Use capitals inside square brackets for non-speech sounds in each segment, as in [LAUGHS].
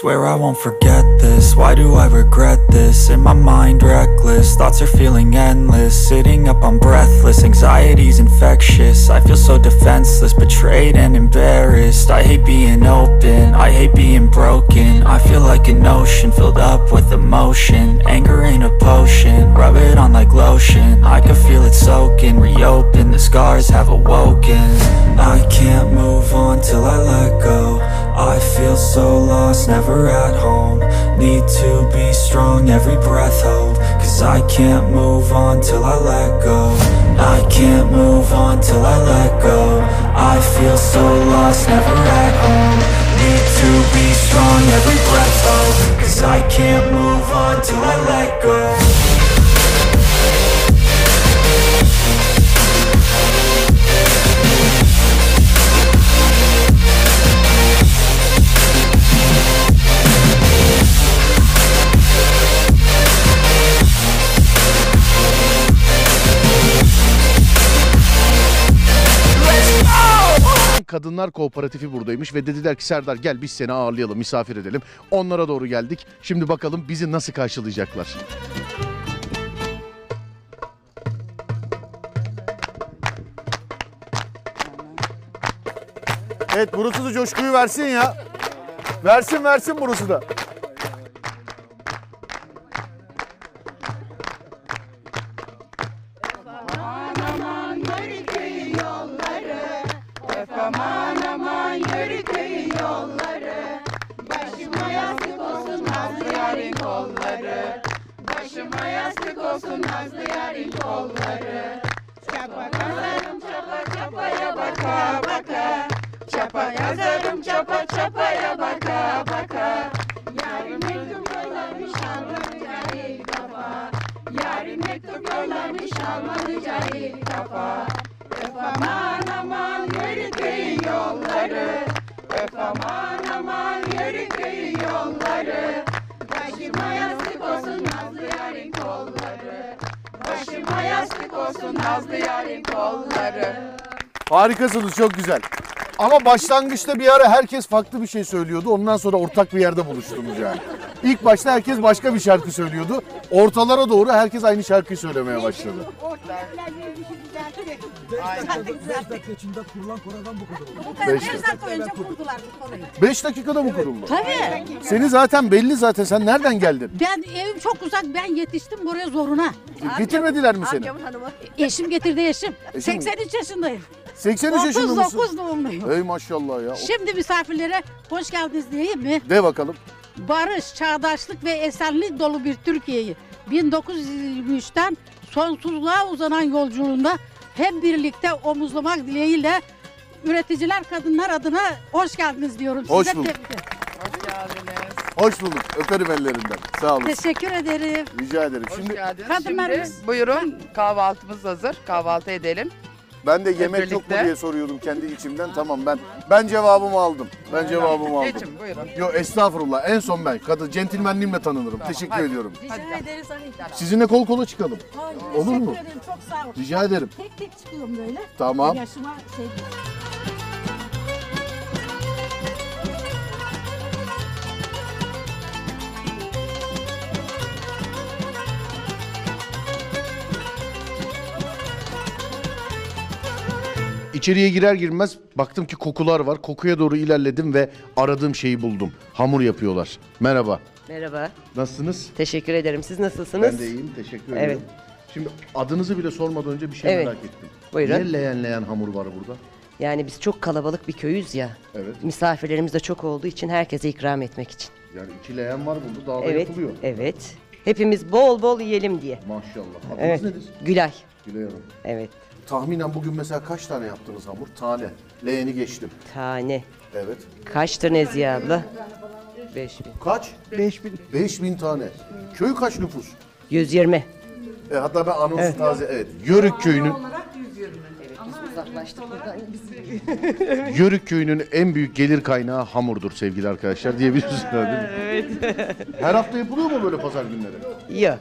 Swear I won't forget this, why do I regret this? In my mind reckless, thoughts are feeling endless. Sitting up I'm breathless, anxiety's infectious. I feel so defenseless, betrayed and embarrassed. I hate being open, I hate being broken. I feel like an ocean, filled up with emotion. Anger ain't a potion, rub it on like lotion. I can feel it soaking, reopen, the scars have awoken. I can't move on till I let go I feel so lost, never at home. Need to be strong, every breath hold. Cause I can't move on till I let go. I can't move on till I let go. I feel so lost, never at home. Need to be strong, every breath hold. Cause I can't move on till I let go Kadınlar Kooperatifi buradaymış ve dediler ki Serdar gel biz seni ağırlayalım, misafir edelim. Onlara doğru geldik. Şimdi bakalım bizi nasıl karşılayacaklar. Evet burası da coşkuyu versin ya. Versin versin burası da. Harikasınız çok güzel. Ama başlangıçta bir ara herkes farklı bir şey söylüyordu. Ondan sonra ortak bir yerde buluştunuz yani. İlk başta herkes başka bir şarkı söylüyordu. Ortalara doğru herkes aynı şarkıyı söylemeye başladı. dakika içinde kurulan koradan bu kadar. Beş 5 dakika önce kurdular bu konuyu. 5 dakikada mı kuruldu? Tabii. Seni zaten belli zaten. Sen nereden geldin? Ben evim çok uzak. Ben yetiştim buraya zoruna. Getirmediler mi seni? Eşim getirdi eşim. Eşim mi? 83 yaşındayım. 83 yaşında mısın? 39 doğumluyum. Ey maşallah ya. Şimdi misafirlere hoş geldiniz diyeyim mi? De bakalım. Barış, çağdaşlık ve esenlik dolu bir Türkiye'yi 1923'ten sonsuzluğa uzanan yolculuğunda hep birlikte omuzlamak dileğiyle üreticiler kadınlar adına hoş geldiniz diyorum. Hoş Size bulduk. tebrik ederim. Hoş bulduk. Öperim ellerinden. Sağ olun. Teşekkür ederim. Rica ederim. Hoş Şimdi geldiniz. Kadınlarımız- Şimdi buyurun kahvaltımız hazır. Kahvaltı edelim. Ben de yemek yok mu birlikte. diye soruyordum kendi içimden. Tamam ben ben cevabımı aldım. Ben cevabımı aldım. Geçin buyurun. Yo estağfurullah. En son ben. Kadın centilmenliğimle tanınırım. Teşekkür hadi. ediyorum. Rica ederiz hani. Sizinle kol kola çıkalım. Olur Teşekkür mu? ederim. Çok sağ olun. Rica ederim. Tek tek çıkıyorum böyle. Tamam. Yaşıma şey İçeriye girer girmez baktım ki kokular var. Kokuya doğru ilerledim ve aradığım şeyi buldum. Hamur yapıyorlar. Merhaba. Merhaba, Nasılsınız? teşekkür ederim. Siz nasılsınız? Ben de iyiyim. Teşekkür Evet. ederim. Şimdi adınızı bile sormadan önce bir şey Evet. merak ettim. Buyurun. Niye leğen leğen hamur var burada? Yani biz çok kalabalık bir köyüz ya. Evet. Misafirlerimiz de çok olduğu için herkese ikram etmek için. Yani iki leğen var burada. Daha da Evet, yapılıyor. evet. Hepimiz bol bol yiyelim diye. Maşallah. Adınız Evet. nedir? Gülay. Gülay Hanım. Evet. Tahminen bugün mesela kaç tane yaptınız hamur? Tane. Leğeni geçtim. Tane. Evet. Kaçtır Nezihe abla? 5000. Kaç? 5000. 5000 tane. Köy kaç nüfus? 120. E, hatta ben anonsu taze evet. Yörük köyünün Uzaklaştık buradan. [LAUGHS] Yörük köyünün en büyük gelir kaynağı hamurdur sevgili arkadaşlar diyebiliriz herhalde. Evet. Her hafta yapılıyor mu böyle pazar günleri? Yok.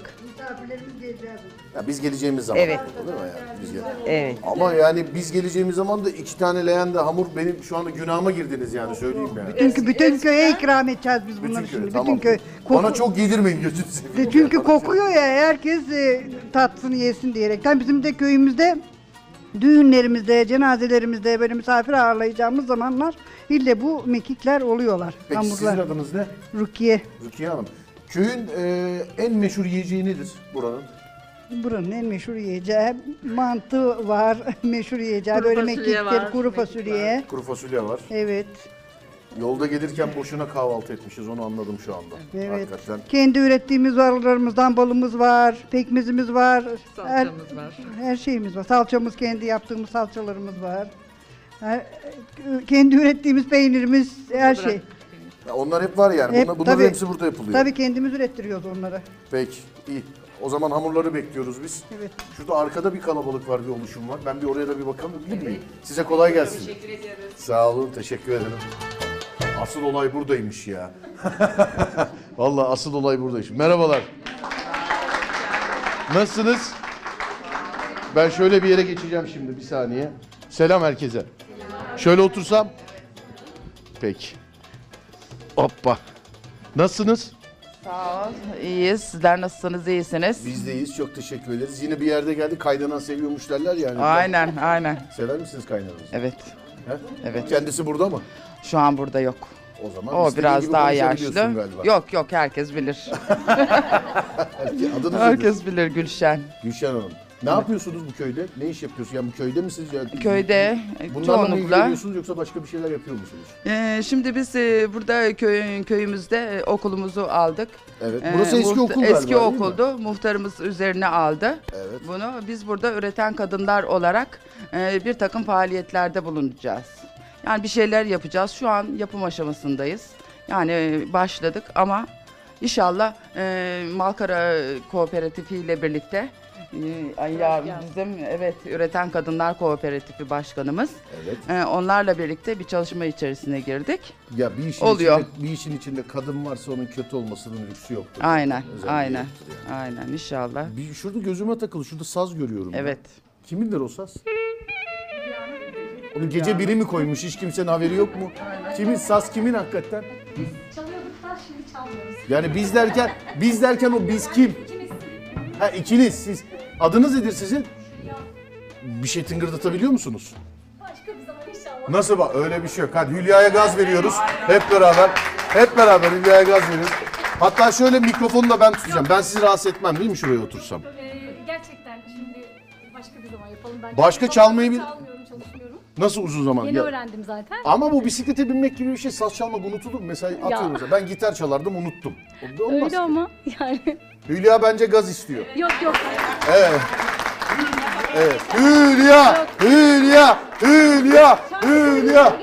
Ya biz geleceğimiz zaman. Evet. Değil mi yani? Biz gel- Evet. Ama yani biz geleceğimiz zaman da iki tane leğen de hamur benim şu anda günahıma girdiniz yani söyleyeyim yani. Çünkü bütün köye ikram edeceğiz biz bunları Bütün köy, şimdi. tamam. Bütün köy. Bana çok yedirmeyin gözünü seveyim. Çünkü kokuyor ya herkes e, tatsın yesin diyerekten. Bizim de köyümüzde düğünlerimizde, cenazelerimizde böyle misafir ağırlayacağımız zamanlar ille bu mekikler oluyorlar. Peki sizin hamurlar. adınız ne? Rukiye. Rukiye Hanım. Köyün e, en meşhur yiyeceği nedir buranın? Buranın en meşhur yiyeceği mantı var. [LAUGHS] meşhur yiyeceği Kuru böyle mekiktir, var, kuru fasulye. Kuru fasulye var. Evet. Yolda gelirken boşuna kahvaltı etmişiz onu anladım şu anda. Evet. Hakikaten. Kendi ürettiğimiz varlarımızdan balımız var, pekmezimiz var. Her, Salçamız var. her şeyimiz var. Salçamız kendi yaptığımız salçalarımız var. Her, kendi ürettiğimiz peynirimiz, her şey. Ya onlar hep var yani. Hep, Bunlar, bunların tabii. hepsi burada yapılıyor. Tabii kendimiz ürettiriyoruz onları. Peki iyi. O zaman hamurları bekliyoruz biz. Evet. Şurada arkada bir kalabalık var, bir oluşum var. Ben bir oraya da bir bakabilir miyim? Size kolay gelsin. Teşekkür ediyoruz. Sağ olun, teşekkür ederim. Asıl olay buradaymış ya. [LAUGHS] Vallahi asıl olay buradaymış. Merhabalar. Nasılsınız? Ben şöyle bir yere geçeceğim şimdi bir saniye. Selam herkese. Şöyle otursam. Peki. Hoppa. Nasılsınız? Sağ ol. İyiyiz. Sizler nasılsınız? İyisiniz? Biz de iyiyiz. Çok teşekkür ederiz. Yine bir yerde geldik. Kaynanan seviyormuş derler yani. Aynen, aynen. Sever misiniz kaynananızı? Evet. He? Evet. Kendisi burada mı? Şu an burada yok. O zaman O istediğin biraz gibi daha konuşabiliyorsun yaşlı. Galiba. Yok yok herkes bilir. [LAUGHS] Adınız [LAUGHS] nedir? herkes bilir Gülşen. Gülşen Hanım. Ne yapıyorsunuz bu köyde? Ne iş yapıyorsunuz? Yani bu köyde misiniz? Ya? Köyde e, Bunlarla mı çoğunlukla. ilgileniyorsunuz yoksa başka bir şeyler yapıyor musunuz? Ee, şimdi biz e, burada köy, köyümüzde e, okulumuzu aldık. Evet. Ee, Burası eski muhta- okul galiba Eski değil mi? okuldu. Muhtarımız üzerine aldı. Evet. Bunu biz burada üreten kadınlar olarak e, bir takım faaliyetlerde bulunacağız. Yani bir şeyler yapacağız. Şu an yapım aşamasındayız. Yani e, başladık ama inşallah e, Malkara Kooperatifi ile birlikte ay ya bizim evet üreten kadınlar kooperatifi başkanımız. Evet. e, onlarla birlikte bir çalışma içerisine girdik. Ya bir işin Oluyor. içinde bir işin içinde kadın varsa onun kötü olmasının lüksü yoktur. Aynen, Özelliği aynen, yoktur yani. aynen inşallah. Bir, şurada gözüme takılı. Şurada saz görüyorum. ben. Evet. Kimindir o saz? Onu gece biri mi koymuş? Hiç kimsenin haberi yok mu? Kimin saz kimin hakikaten? Çalıyorduk da şimdi çalmıyoruz. Yani biz derken biz derken o biz kim? Ha ikiniz siz. Adınız nedir sizin? Bir şey tıngırdatabiliyor musunuz? Başka bir zaman inşallah. Nasıl bak öyle bir şey yok. Hadi Hülya'ya gaz veriyoruz. Hep beraber. Hep beraber Hülya'ya gaz veriyoruz. Hatta şöyle mikrofonu da ben tutacağım. Ben sizi rahatsız etmem değil mi şuraya otursam? Ee, gerçekten şimdi başka bir zaman yapalım. Ben Başka çok çalmayı bil- Çalmıyorum, çalışmıyorum. Nasıl uzun zaman? Yeni Ya- öğrendim zaten. Ama bu bisiklete binmek gibi bir şey. Saz çalmak unutulur? Mesela atıyorum mesela. Ben gitar çalardım unuttum. O da olmaz Öyle ki. ama [LAUGHS] yani. Hülya bence gaz istiyor. yok yok. Evet. Evet. Hülya! Hülya! Hülya! Hülya!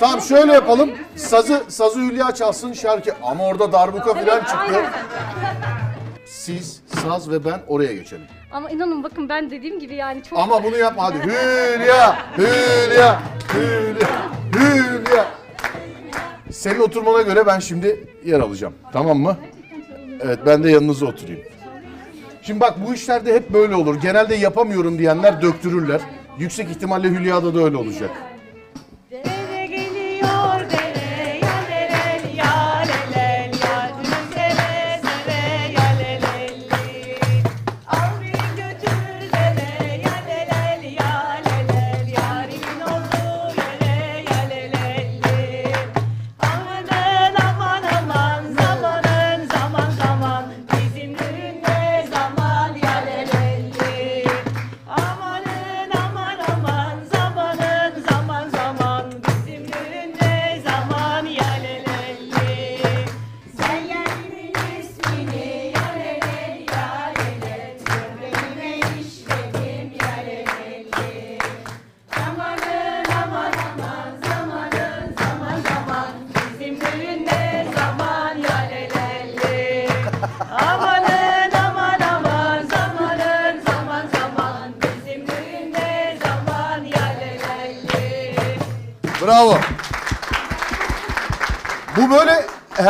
Tamam şöyle yapalım. Sazı sazı Hülya çalsın şarkı. Ama orada darbuka falan çıktı. Siz, saz ve ben oraya geçelim. Ama inanın bakın ben dediğim gibi yani çok Ama bunu yapma hadi. Hülya! Hülya! Hülya! Hülya! Senin oturmana göre ben şimdi yer alacağım. Tamam mı? Evet ben de yanınıza oturayım. Şimdi bak bu işlerde hep böyle olur. Genelde yapamıyorum diyenler döktürürler. Yüksek ihtimalle Hülya'da da öyle olacak.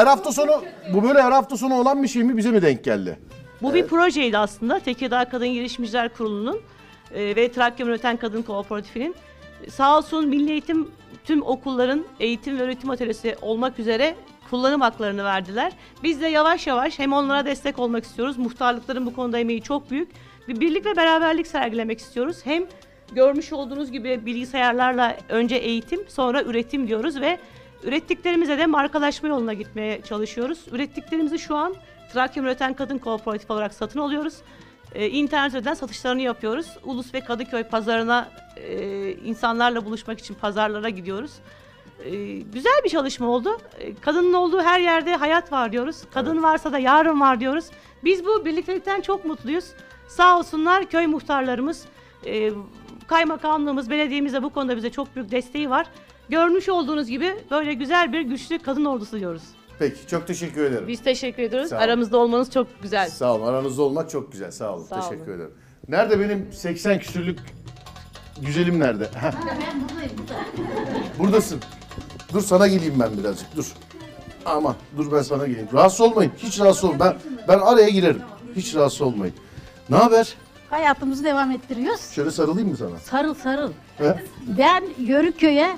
Her hafta sonu bu böyle her hafta sonu olan bir şey mi bize mi denk geldi? Bu bir projeydi aslında. Tekirdağ Kadın Girişimciler Kurulu'nun e, ve Trakya Üreten Kadın Kooperatifi'nin. Sağ olsun Milli Eğitim tüm okulların eğitim ve öğretim atölyesi olmak üzere kullanım haklarını verdiler. Biz de yavaş yavaş hem onlara destek olmak istiyoruz. Muhtarlıkların bu konuda emeği çok büyük. Bir birlik ve beraberlik sergilemek istiyoruz. Hem görmüş olduğunuz gibi bilgisayarlarla önce eğitim sonra üretim diyoruz ve ürettiklerimize de markalaşma yoluna gitmeye çalışıyoruz. Ürettiklerimizi şu an Trakya Üreten Kadın Kooperatif olarak satın alıyoruz. Ee, internet üzerinden satışlarını yapıyoruz. Ulus ve Kadıköy pazarına e, insanlarla buluşmak için pazarlara gidiyoruz. Ee, güzel bir çalışma oldu. Ee, kadının olduğu her yerde hayat var diyoruz. Kadın varsa da yarın var diyoruz. Biz bu birliktelikten çok mutluyuz. Sağ olsunlar köy muhtarlarımız, e, kaymakamlığımız, belediyemiz de bu konuda bize çok büyük desteği var. Görmüş olduğunuz gibi böyle güzel bir güçlü kadın ordusu diyoruz. Peki çok teşekkür ederim. Biz teşekkür ediyoruz. Sağ olun. Aramızda olmanız çok güzel. Sağ olun. Aranızda olmak çok güzel. Sağ olun. Sağ teşekkür olun. ederim. Nerede benim 80 küsürlük güzelim nerede? [LAUGHS] Heh. Buradasın. Dur sana geleyim ben birazcık. Dur. Aman dur ben sana geleyim. Rahatsız olmayın. Hiç rahatsız olmayın. Ben, ben araya girerim. Hiç rahatsız olmayın. Ne haber? Hayatımızı devam ettiriyoruz. Şöyle sarılayım mı sana? Sarıl sarıl. He? Ben Yörükköy'e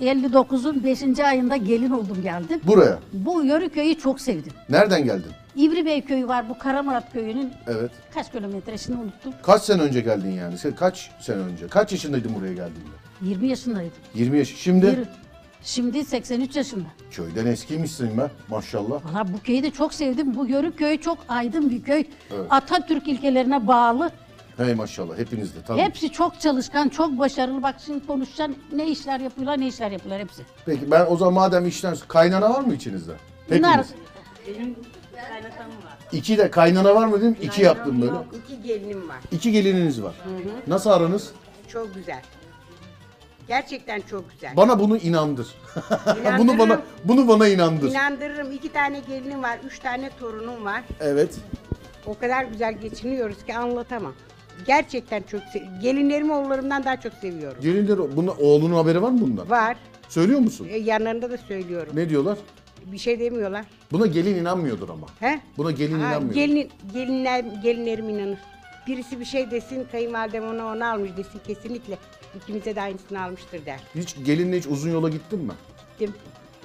59'un 5. ayında gelin oldum geldim. Buraya. Bu Yörüköy'ü çok sevdim. Nereden geldin? İvri Bey köyü var bu Karamurat köyünün Evet. kaç kilometre şimdi unuttum. Kaç sene önce geldin yani? Sen kaç sene önce? Kaç yaşındaydın buraya geldiğinde? 20 yaşındaydım. 20 yaş. Şimdi Bir- Şimdi 83 yaşında. köyden eskiymişsin be maşallah. Valla bu köyü de çok sevdim. Bu Yörük köyü çok aydın bir köy. Evet. Atatürk ilkelerine bağlı. Hey maşallah hepiniz de tabii. Hepsi çok çalışkan, çok başarılı. Bak şimdi konuşacaksın ne işler yapıyorlar, ne işler yapıyorlar hepsi. Peki ben o zaman madem işten kaynana var mı içinizde? Bunlar. İki de kaynana var mı dedim. iki yaptım böyle. Yok, iki gelinim var. İki gelininiz var. Nasıl aranız? Çok güzel. Gerçekten çok güzel. Bana bunu inandır. [LAUGHS] bunu İnandırırım. bana bunu bana inandır. İnandırırım. İki tane gelinim var, üç tane torunum var. Evet. O kadar güzel geçiniyoruz ki anlatamam. Gerçekten çok se- gelinlerimi oğullarımdan daha çok seviyorum. Gelinler buna oğlunun haberi var mı bundan? Var. Söylüyor musun? E, yanlarında da söylüyorum. Ne diyorlar? Bir şey demiyorlar. Buna gelin inanmıyordur ama. He? Buna gelin Ha, inanmıyor. gelin, gelinler, gelinlerim inanır. Birisi bir şey desin, kayınvalidem ona onu almış desin kesinlikle. İkimize de aynısını almıştır der. Hiç gelinle hiç uzun yola gittin mi? Gittim.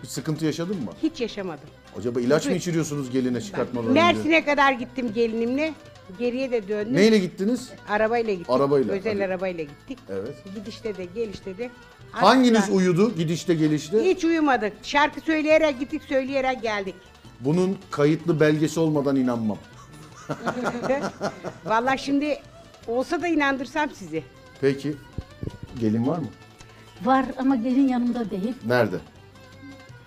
Hiç sıkıntı yaşadın mı? Hiç yaşamadım. Acaba ilaç mı içiriyorsunuz geline çıkartmadan önce? Mersin'e kadar gittim gelinimle. Geriye de döndüm. Neyle gittiniz? Arabayla gittik. Arabayla, Özel hadi. arabayla gittik. Evet. Gidişte de gelişte de. Hanginiz Asla- uyudu gidişte gelişte? Hiç uyumadık. Şarkı söyleyerek gittik, söyleyerek geldik. Bunun kayıtlı belgesi olmadan inanmam. [LAUGHS] Vallahi şimdi olsa da inandırsam sizi. Peki. Gelin var mı? var ama gelin yanımda değil. Nerede?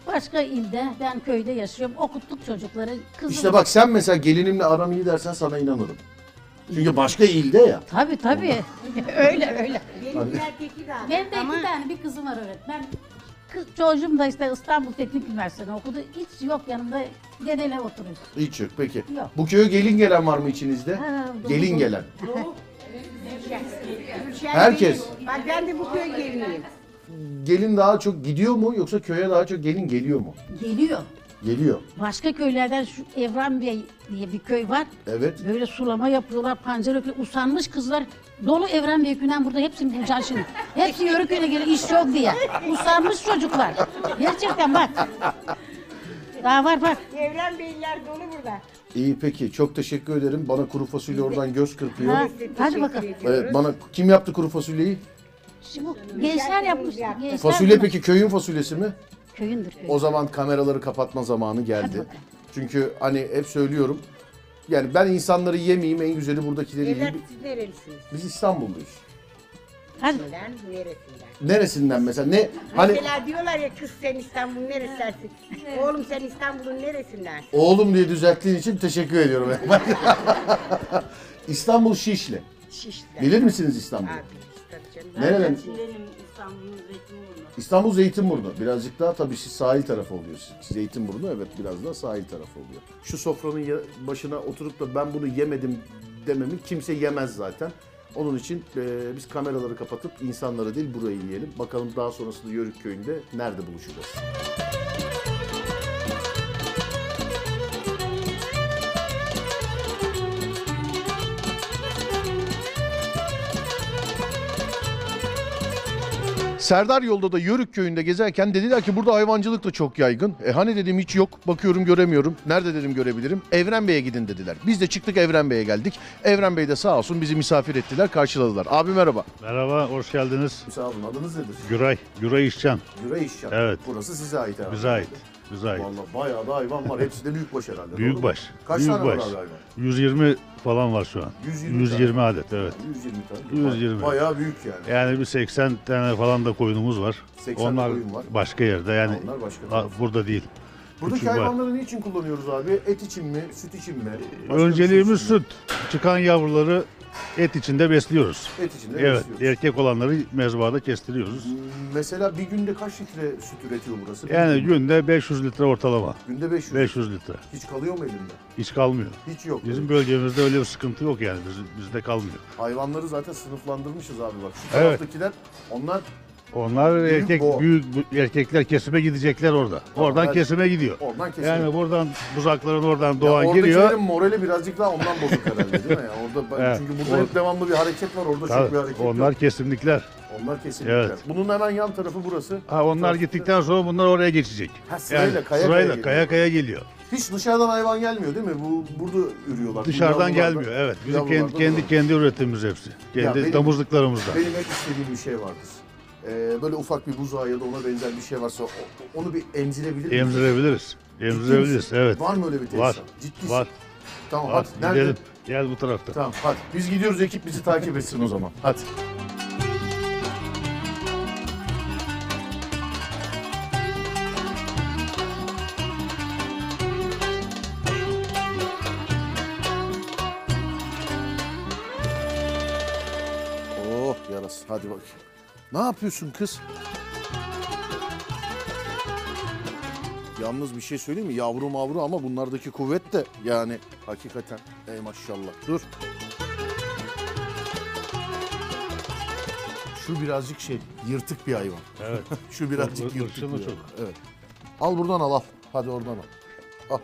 Başka ilde, ben köyde yaşıyorum. Okuttuk çocukları. Kızım. İşte bak sen mesela gelinimle aram iyi dersen sana inanırım. Çünkü başka ilde ya. Tabii tabii. [LAUGHS] öyle öyle. Benimkiler Tekirdağ. Benim de Ama iki tane bir kızım var öğretmen. Kız, çocuğum da işte İstanbul Teknik Üniversitesi'nde okudu. Hiç yok yanımda dedele oturuyor. Hiç yok peki. Yok. Bu köye gelin gelen var mı içinizde? Ha, doğru, gelin doğru. gelen. Gülşen Herkes. benim- Bak ben de bu köy geliniyim. Gelin daha çok gidiyor mu yoksa köye daha çok gelin geliyor mu? Geliyor. Geliyor. Başka köylerden şu Evran Bey diye bir köy var. Evet. Böyle sulama yapıyorlar, pancar öpüyor. Usanmış kızlar. Dolu Evren Bey köyünden burada hepsini bulacağız şimdi. Hepsi Yörüköy'e geliyor iş yok diye. Usanmış çocuklar. Gerçekten bak. Daha var bak. Evren Beyler dolu burada. İyi peki çok teşekkür ederim. Bana kuru fasulye oradan göz kırpıyor. Ha, hadi bakalım. Evet bana kim yaptı kuru fasulyeyi? Şimdi bu gençler yapmış. Gençler Fasulye peki köyün fasulyesi mi? Köyündür köy. O zaman kameraları kapatma zamanı geldi. Çünkü hani hep söylüyorum. Yani ben insanları yemeyeyim en güzeli buradakileri yiyeyim. siz nerelisiniz? Biz İstanbulluyuz. Hadi. Neden? Neresinden? Neresinden mesela ne hani Mesela diyorlar ya kız sen İstanbul'un neresindensin? Oğlum sen İstanbul'un neresinden? oğlum diye düzelttiğin için teşekkür ediyorum. [LAUGHS] İstanbul Şişli. Şişli'den. Bilir misiniz İstanbul'u? Abi tabii canım. Nereden? İstanbul'un Zeytinburnu. İstanbul Zeytinburnu. Birazcık daha tabii siz sahil tarafı oluyorsunuz. Zeytinburnu evet biraz daha sahil tarafı oluyor. Şu sofranın ya- başına oturup da ben bunu yemedim dememi kimse yemez zaten. Onun için e, biz kameraları kapatıp insanlara değil burayı yiyelim. Bakalım daha sonrasında Yörük Köyü'nde nerede buluşacağız. Serdar yolda da Yörük köyünde gezerken dediler ki burada hayvancılık da çok yaygın. E hani dedim hiç yok. Bakıyorum göremiyorum. Nerede dedim görebilirim. Evren Bey'e gidin dediler. Biz de çıktık Evren Bey'e geldik. Evren Bey de sağ olsun bizi misafir ettiler, karşıladılar. Abi merhaba. Merhaba, hoş geldiniz. Sağ olun. Adınız nedir? Güray, Güray İşcan. Güray İşcan. Evet. Burası size ait herhalde. Bize ait, bize ait. Vallahi bayağı da hayvan var. Hepsi de büyükbaş herhalde. doğru mu? Büyükbaş. Kaç büyükbaş. tane var abi hayvan? 120 falan var şu an. 120 120 adet, evet. 120 tane. 120. Bayağı büyük yani. Yani bir 80 tane falan da koyunumuz var. 80 Onlar koyun var. başka yerde yani Onlar başka a- tarafta. burada değil. Buradaki Küçük var. hayvanları niçin kullanıyoruz abi? Et için mi? Süt için mi? Başka bir Önceliğimiz şey için mi? süt. Çıkan yavruları et içinde besliyoruz. Et içinde Evet, besliyoruz. erkek olanları mezbahada kestiriyoruz. Mesela bir günde kaç litre süt üretiyor burası? Yani günde. günde 500 litre ortalama. Günde 500. 500 litre. Hiç kalıyor mu elinde? Hiç kalmıyor. Hiç yok. Bizim bölgemizde öyle bir sıkıntı yok yani. Biz, bizde kalmıyor. Hayvanları zaten sınıflandırmışız abi bak. Şu Evet. taraftakiler onlar Onlar Büyük erkek boğa. büyük erkekler kesime gidecekler orada. Oradan evet. kesime gidiyor. oradan kesime. Yani buradan buzakların oradan Ya doğan oradakilerin giriyor. morali birazcık daha ondan bozuk herhalde değil mi? Yani orada ben- Evet. çünkü burada hep devamlı bir hareket var. Orada çok Tabii, bir hareket onlar yok. kesimlikler. Onlar kesinlikle. Evet. Bunun hemen yan tarafı burası. Ha onlar gittikten sonra bunlar oraya geçecek. Ha, sırayla, yani, kaya kaya sırayla geliyor. kaya kaya geliyor. Hiç dışarıdan hayvan gelmiyor değil mi? Bu burada ürüyorlar. Dışarıdan gelmiyor. Evet. Bizim kendi kendi, var. kendi üretimimiz hepsi. Kendi benim- damızlıklarımızda. Benim hep istediğim bir şey vardır. Ee, böyle ufak bir buzağı ya da ona benzer bir şey varsa o- onu bir emzirebilir miyiz? Emzirebiliriz. Emzirebiliriz. Evet. Var mı öyle bir tesis? Var. Ciddi Var. Tamam Var. hadi. Nerede? Gidelim. Gel bu tarafta. Tamam hadi. Biz gidiyoruz ekip bizi takip etsin o zaman. Hadi. Ne yapıyorsun kız? Yalnız bir şey söyleyeyim mi? Yavru mavru ama bunlardaki kuvvet de yani hakikaten ey maşallah. Dur. Şu birazcık şey yırtık bir hayvan. Evet. [LAUGHS] Şu birazcık yırtık bir hayvan. Evet. Al buradan al al. Hadi oradan al. Al.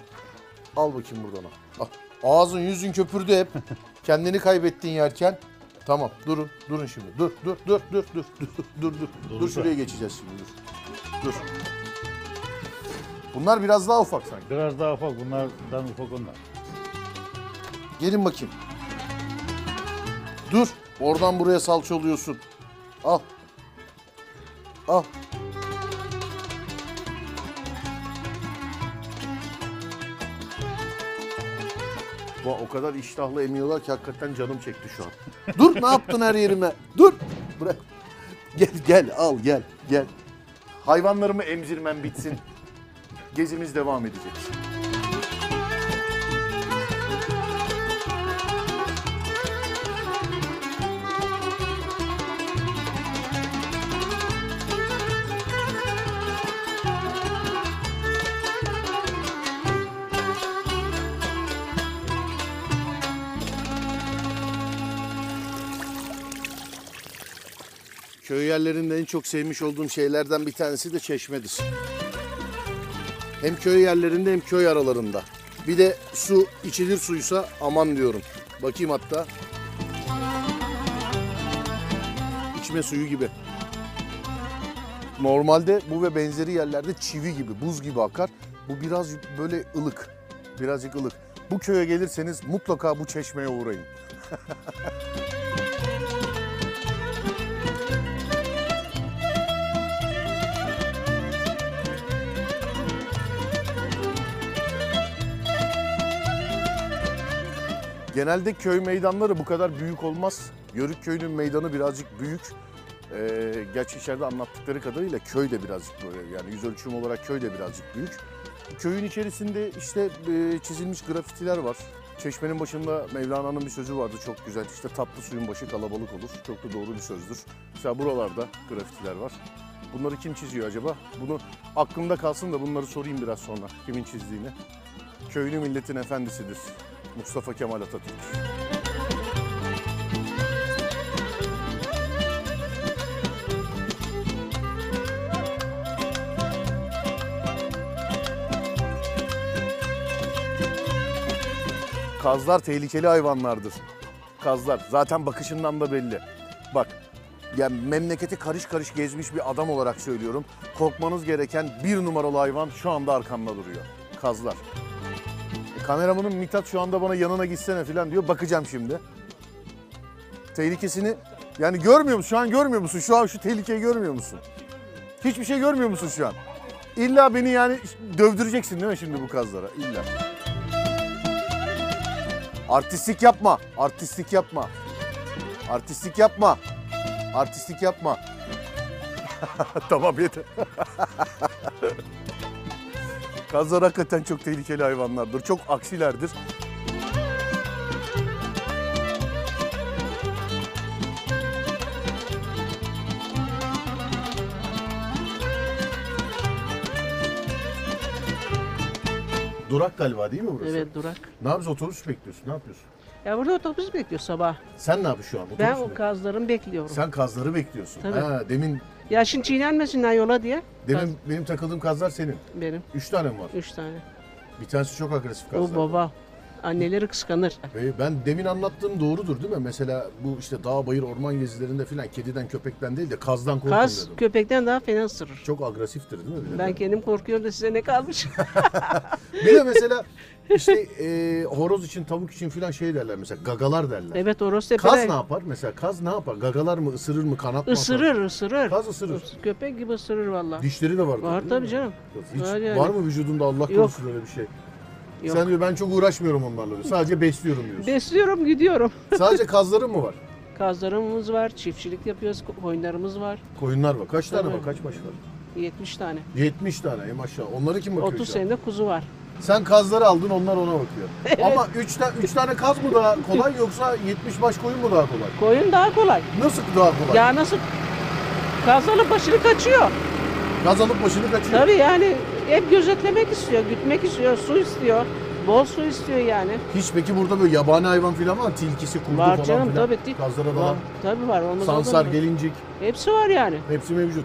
Al bakayım buradan al. al. Ağzın yüzün köpürdü hep. [LAUGHS] Kendini kaybettin yerken. Tamam durun. Durun şimdi. Dur dur dur dur dur dur dur dur. Dur Durursa. şuraya geçeceğiz şimdi dur. Dur. Bunlar biraz daha ufak sanki. Biraz daha ufak. Bunlardan ufak onlar. Gelin bakayım. Dur. Oradan buraya salça oluyorsun. Al. Al. Va, o kadar iştahlı emiyorlar ki hakikaten canım çekti şu an. Dur ne yaptın her yerime? Dur. Bırak. Gel gel al gel gel. Hayvanlarımı emzirmem bitsin. Gezimiz devam edecek. Köy yerlerinde en çok sevmiş olduğum şeylerden bir tanesi de çeşmedir. Hem köy yerlerinde hem köy aralarında. Bir de su içilir suysa aman diyorum. Bakayım hatta. İçme suyu gibi. Normalde bu ve benzeri yerlerde çivi gibi, buz gibi akar. Bu biraz böyle ılık. Birazcık ılık. Bu köye gelirseniz mutlaka bu çeşmeye uğrayın. [LAUGHS] Genelde köy meydanları bu kadar büyük olmaz. Yörük köyünün meydanı birazcık büyük. Ee, gerçi içeride anlattıkları kadarıyla köy de birazcık böyle yani yüz ölçüm olarak köy de birazcık büyük. Köyün içerisinde işte e, çizilmiş grafitiler var. Çeşmenin başında Mevlana'nın bir sözü vardı çok güzel. İşte tatlı suyun başı kalabalık olur. Çok da doğru bir sözdür. Mesela buralarda grafitiler var. Bunları kim çiziyor acaba? Bunu aklımda kalsın da bunları sorayım biraz sonra kimin çizdiğini. Köylü milletin efendisidir. Mustafa Kemal Atatürk. Kazlar tehlikeli hayvanlardır. Kazlar. Zaten bakışından da belli. Bak yani memleketi karış karış gezmiş bir adam olarak söylüyorum. Korkmanız gereken bir numaralı hayvan şu anda arkamda duruyor. Kazlar. Kameramanım Mithat şu anda bana yanına gitsene falan diyor. Bakacağım şimdi. Tehlikesini yani görmüyor musun? Şu an görmüyor musun? Şu an şu tehlikeyi görmüyor musun? Hiçbir şey görmüyor musun şu an? İlla beni yani dövdüreceksin değil mi şimdi bu kazlara? İlla. Artistlik yapma. Artistlik yapma. Artistlik yapma. Artistlik yapma. [LAUGHS] tamam yeter. [LAUGHS] Kazlar hakikaten çok tehlikeli hayvanlardır. Çok aksilerdir. Durak galiba değil mi burası? Evet durak. Ne yapıyorsun? Otobüs bekliyorsun. Ne yapıyorsun? Ya burada otobüs bekliyor sabah. Sen ne yapıyorsun şu an? Ben Otobüs o mü? kazlarımı bekliyorum. Sen kazları bekliyorsun. Tabii. Ha, demin Ya şimdi çiğnenmesinler yola diye. demin benim takıldığım kazlar senin. Benim. Üç tane mi var? Üç tane. Bir tanesi çok agresif O kazlar. baba. Anneleri kıskanır. Ve ben demin anlattığım doğrudur değil mi? Mesela bu işte dağ bayır orman gezilerinde filan kediden köpekten değil de kazdan korkun Kaz dedim. köpekten daha fena ısırır. Çok agresiftir değil mi? bir de? Ben kendim korkuyorum da size ne kalmış? [LAUGHS] Bir de mesela [LAUGHS] işte e, horoz için tavuk için filan şey derler mesela gagalar derler. evet horoz Kaz tepede. ne yapar? Mesela kaz ne yapar? Gagalar mı ısırır mı kanat mı atar? Isırır ısırır. Kaz ısırır. Köpek gibi ısırır valla. Dişleri de var. Var tabii canım. Hiç Var yani. var mı vücudunda Allah korusun öyle bir şey? Yok. Sen diyor ben çok uğraşmıyorum onlarla diyor. Sadece besliyorum diyorsun. Besliyorum gidiyorum. [LAUGHS] Sadece kazların mı var? Kazlarımız var, çiftçilik yapıyoruz, koyunlarımız var. Koyunlar var. Kaç tane var? Kaç baş var? 70 tane. 70 tane e maşallah. Onları kim bakıyor 30 şu an? senede kuzu var. Sen kazları aldın onlar ona bakıyor. [LAUGHS] Ama 3 tane, üç tane kaz mı daha kolay yoksa 70 baş koyun mu daha kolay? Koyun daha kolay. Nasıl daha kolay? Ya nasıl? Kaz alıp başını kaçıyor. Kaz alıp başını kaçıyor. Tabii yani hep gözetlemek istiyor, gütmek istiyor, su istiyor. Bol su istiyor yani. Hiç peki burada böyle yabani hayvan filan var? Tilkisi, kurdu Var falan canım filan. tabii. Tik- Kazlara var. dalan. Tabii var. Olmaz Sansar, olur mu? gelincik. Hepsi var yani. Hepsi mevcut.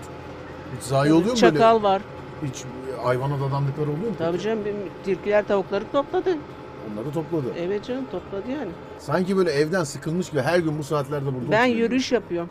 Hiç zayi oluyor mu Çakal böyle? var. Hiç hayvana dadandıkları oluyor mu? Tabii canım benim tilkiler tavukları topladı. Onları topladı. Evet canım topladı yani. Sanki böyle evden sıkılmış gibi her gün bu saatlerde burada Ben oturuyor. yürüyüş yapıyorum.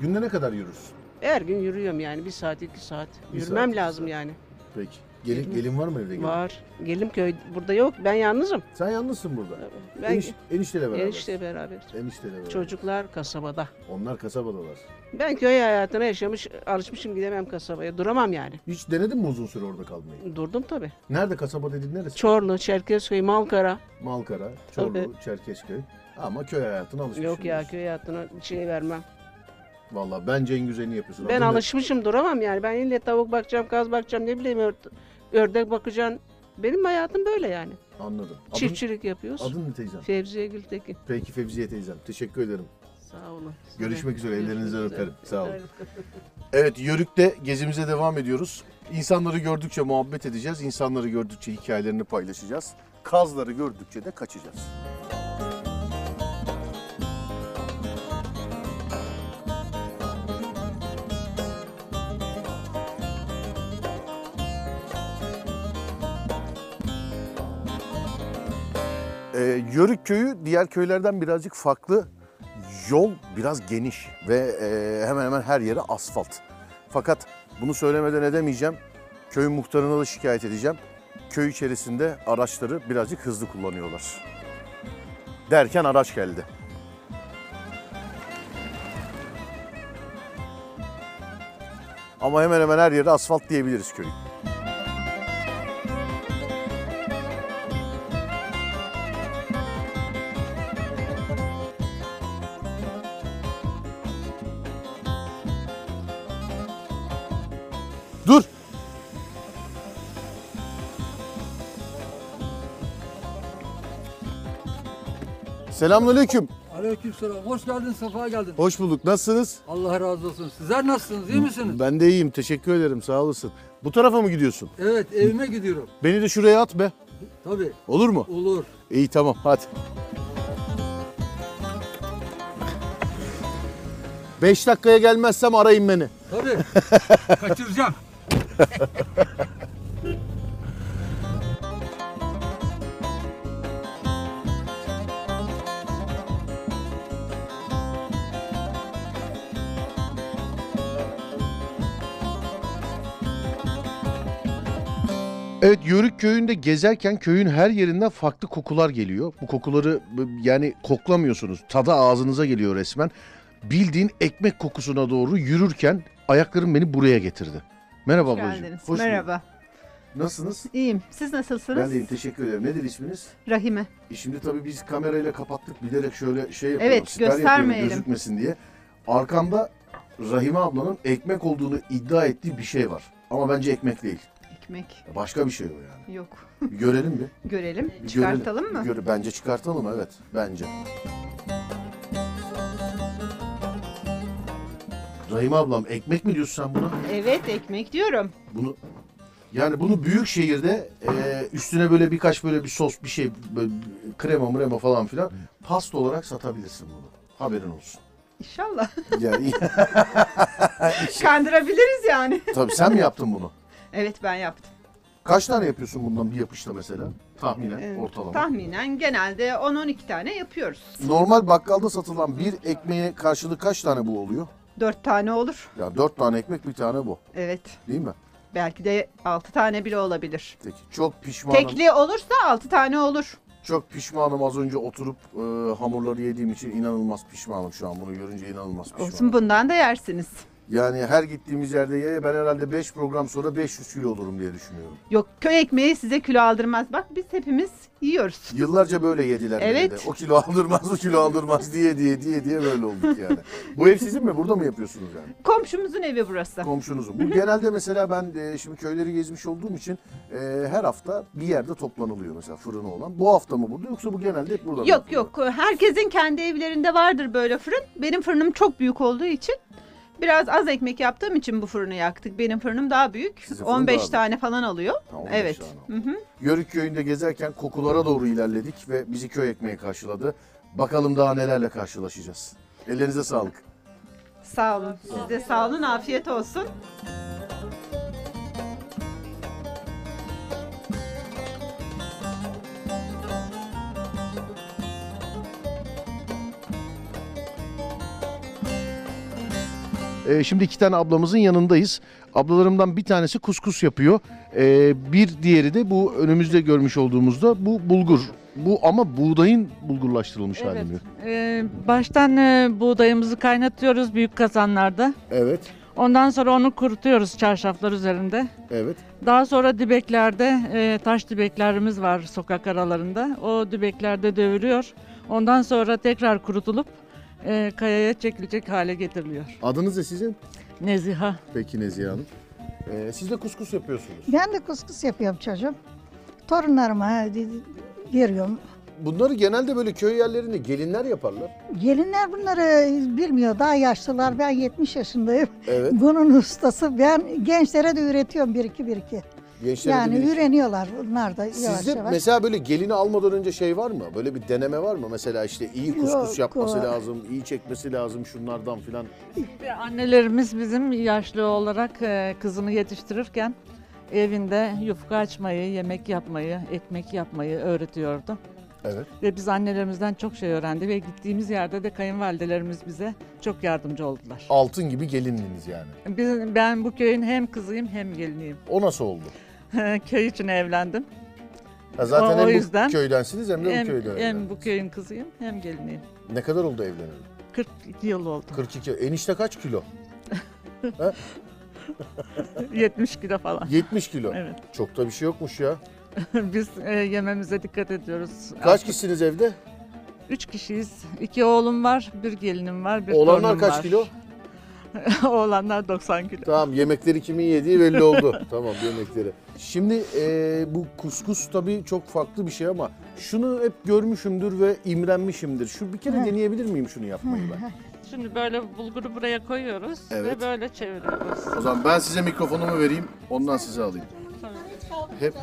Günde ne kadar yürürsün? Her gün yürüyorum yani bir saat iki saat. Bir Yürümem saat, iki lazım saat. yani. Peki. Gelin, gelin var mı evde? Gelin? Var. Gelim köy burada yok. Ben yalnızım. Sen yalnızsın burada. Ben Eniş, enişteyle beraber. enişte beraber. Enişteyle beraber. Çocuklar kasabada. Onlar kasabadalar. Ben köy hayatına yaşamış, alışmışım gidemem kasabaya. Duramam yani. Hiç denedin mi uzun süre orada kalmayı? Durdum tabii. Nerede kasaba dedin neresi? Çorlu, Çerkezköy, Malkara. Malkara, Çorlu, Tabii. Çerkezköy. Ama köy hayatına alışmışsın. Yok ya köy hayatına şey vermem. Valla bence en güzelini yapıyorsun. Ben Adın ne? alışmışım duramam yani. Ben ille tavuk bakacağım, kaz bakacağım, ne bileyim ör- ördek bakacaksın. Benim hayatım böyle yani. Anladım. Adın, Çiftçilik yapıyoruz. adın ne teyzem? Fevziye Gültekin. Peki Fevziye teyzem. Teşekkür ederim. Sağ olun. Görüşmek üzere. Ellerinizden öperim. Sağ olun. Evet Yörük'te gezimize devam ediyoruz. İnsanları gördükçe muhabbet edeceğiz. İnsanları gördükçe hikayelerini paylaşacağız. Kazları gördükçe de kaçacağız. Ee, Yörük köyü diğer köylerden birazcık farklı. Yol biraz geniş ve e, hemen hemen her yere asfalt. Fakat bunu söylemeden edemeyeceğim. Köy muhtarına da şikayet edeceğim. Köy içerisinde araçları birazcık hızlı kullanıyorlar. Derken araç geldi. Ama hemen hemen her yere asfalt diyebiliriz köyün. Dur. Selamünaleyküm. Aleykümselam. Hoş geldin, sefa geldin. Hoş bulduk. Nasılsınız? Allah razı olsun. Sizler nasılsınız? iyi misiniz? Ben de iyiyim. Teşekkür ederim. Sağ olasın. Bu tarafa mı gidiyorsun? Evet, evime gidiyorum. Beni de şuraya at be. Tabii. Olur mu? Olur. İyi tamam hadi. Beş dakikaya gelmezsem arayın beni. Tabii. [LAUGHS] Kaçıracağım. [LAUGHS] Evet Yörük köyünde gezerken köyün her yerinden farklı kokular geliyor. Bu kokuları yani koklamıyorsunuz. Tadı ağzınıza geliyor resmen. Bildiğin ekmek kokusuna doğru yürürken ayaklarım beni buraya getirdi. Merhaba Hoş ablacığım. geldiniz. Hoş bulduk. Merhaba. Nasılsınız? İyiyim. Siz nasılsınız? Ben de iyiyim, teşekkür ederim. Nedir isminiz? Rahime. E şimdi tabii biz kamerayla kapattık bilerek şöyle şey yapıyoruz. Evet, siper yapıyorum göstermeyelim. Gözükmesin diye. Arkamda Rahime ablanın ekmek olduğunu iddia ettiği bir şey var. Ama bence ekmek değil. Ekmek. Başka bir şey o yani. Yok. Bir görelim bir. Görelim. Bir Çıkartalım görelim. mı? Göre- bence çıkartalım evet. Bence. Rahime ablam ekmek mi diyorsun sen buna? Evet ekmek diyorum. Bunu yani bunu büyük şehirde e, üstüne böyle birkaç böyle bir sos bir şey böyle krema mrema falan filan pasta olarak satabilirsin bunu. Haberin olsun. İnşallah. Yani [LAUGHS] Kandırabiliriz yani. tabii sen mi yaptın bunu? Evet ben yaptım. Kaç tane yapıyorsun bundan bir yapışta mesela? Tahminen Ee, ortalama. Tahminen genelde 10-12 tane yapıyoruz. Normal bakkalda satılan bir ekmeğe karşılık kaç tane bu oluyor? 4 tane olur. Ya dört tane ekmek bir tane bu. Evet. Değil mi? Belki de 6 tane bile olabilir. Peki çok pişmanım. Tekli olursa 6 tane olur. Çok pişmanım az önce oturup e, hamurları yediğim için inanılmaz pişmanım şu an bunu görünce inanılmaz pişmanım. Olsun bundan da yersiniz. Yani her gittiğimiz yerde ye ben herhalde 5 program sonra 500 kilo olurum diye düşünüyorum. Yok köy ekmeği size kilo aldırmaz. Bak biz hepimiz yiyoruz. Yıllarca böyle yediler Evet. beni de. O kilo aldırmaz, bu kilo aldırmaz diye diye diye diye böyle olduk yani. bu ev sizin mi? Burada mı yapıyorsunuz yani? Komşumuzun evi burası. Komşunuzun. Bu genelde mesela ben e, şimdi köyleri gezmiş olduğum için e, her hafta bir yerde toplanılıyor mesela fırını olan. Bu hafta mı burada yoksa bu genelde hep burada mı? Yok yok herkesin kendi evlerinde vardır böyle fırın. Benim fırınım çok büyük olduğu için biraz az ekmek yaptığım için bu fırını yaktık. Benim fırınım daha büyük. Sizin fırın 15 daha tane falan alıyor. Ha, 15 evet. tane Hı hı. Yörük köyünde gezerken kokulara doğru ilerledik ve bizi köy ekmeği karşıladı. Bakalım daha nelerle karşılaşacağız. Ellerinize sağlık. Sağ olun. Siz de sağ olun. Afiyet olsun. Ee, şimdi iki tane ablamızın yanındayız. Ablalarımdan bir tanesi kuskus yapıyor. Ee, bir diğeri de bu önümüzde görmüş olduğumuzda bu bulgur. Bu ama buğdayın bulgurlaştırılmış Evet. hali mi? Ee, baştan e, buğdayımızı kaynatıyoruz büyük kazanlarda. Evet. Ondan sonra onu kurutuyoruz çarşaflar üzerinde. Evet. Daha sonra dibeklerde e, taş dibeklerimiz var sokak aralarında. O dibeklerde dövülüyor. Ondan sonra tekrar kurutulup e, kayaya çekilecek hale getiriliyor. Adınız ne sizin? Neziha. Peki Nezihe Hanım. Ee, siz de kuskus yapıyorsunuz. Ben de kuskus yapıyorum çocuğum. Torunlarıma veriyorum. Bunları genelde böyle köy yerlerinde gelinler yaparlar. Gelinler bunları bilmiyor. Daha yaşlılar. Ben 70 yaşındayım. Evet. Bunun ustası. Ben gençlere de üretiyorum bir iki bir iki. Gençlere de yani bir iki. öğreniyorlar bunlar da yavaş Sizde yavaş. mesela böyle gelini almadan önce şey var mı? Böyle bir deneme var mı? Mesela işte iyi kuskus Yok, yapması o- lazım, iyi çekmesi lazım şunlardan filan. Annelerimiz bizim yaşlı olarak e, kızını yetiştirirken evinde yufka açmayı, yemek yapmayı, ekmek yapmayı öğretiyordu. Evet. Ve biz annelerimizden çok şey öğrendi ve gittiğimiz yerde de kayınvalidelerimiz bize çok yardımcı oldular. Altın gibi gelininiz yani. Biz, ben bu köyün hem kızıyım hem geliniyim. O nasıl oldu? [LAUGHS] Köy için evlendim. Ha, zaten O- hem o bu yüzden köydensiniz hem de bu hem, köyden Hem evlendiniz. bu köyün kızıyım hem geliniyim. Ne kadar oldu evleneli? 42 yıl oldu. 42. Enişte kaç kilo? [LAUGHS] Ha? 70 kilo falan. 70 kilo. Evet. Çok da bir şey yokmuş ya. [LAUGHS] Biz e, yememize dikkat ediyoruz. Kaç kişisiniz evde? Üç kişiyiz. İki oğlum var, bir gelinim var, bir Oğlanlar torunum kaç var. kilo? [LAUGHS] Oğlanlar 90 kilo. Tamam yemekleri kimin yediği belli oldu. [LAUGHS] tamam yemekleri. Şimdi e, bu kuskus tabii çok farklı bir şey ama şunu hep görmüşümdür ve imrenmişimdir. Şu bir kere deneyebilir miyim şunu yapmayı ben? [LAUGHS] Şimdi böyle bulguru buraya koyuyoruz Evet. ve böyle çeviriyoruz. O zaman ben size mikrofonumu vereyim. Ondan size alayım. Hep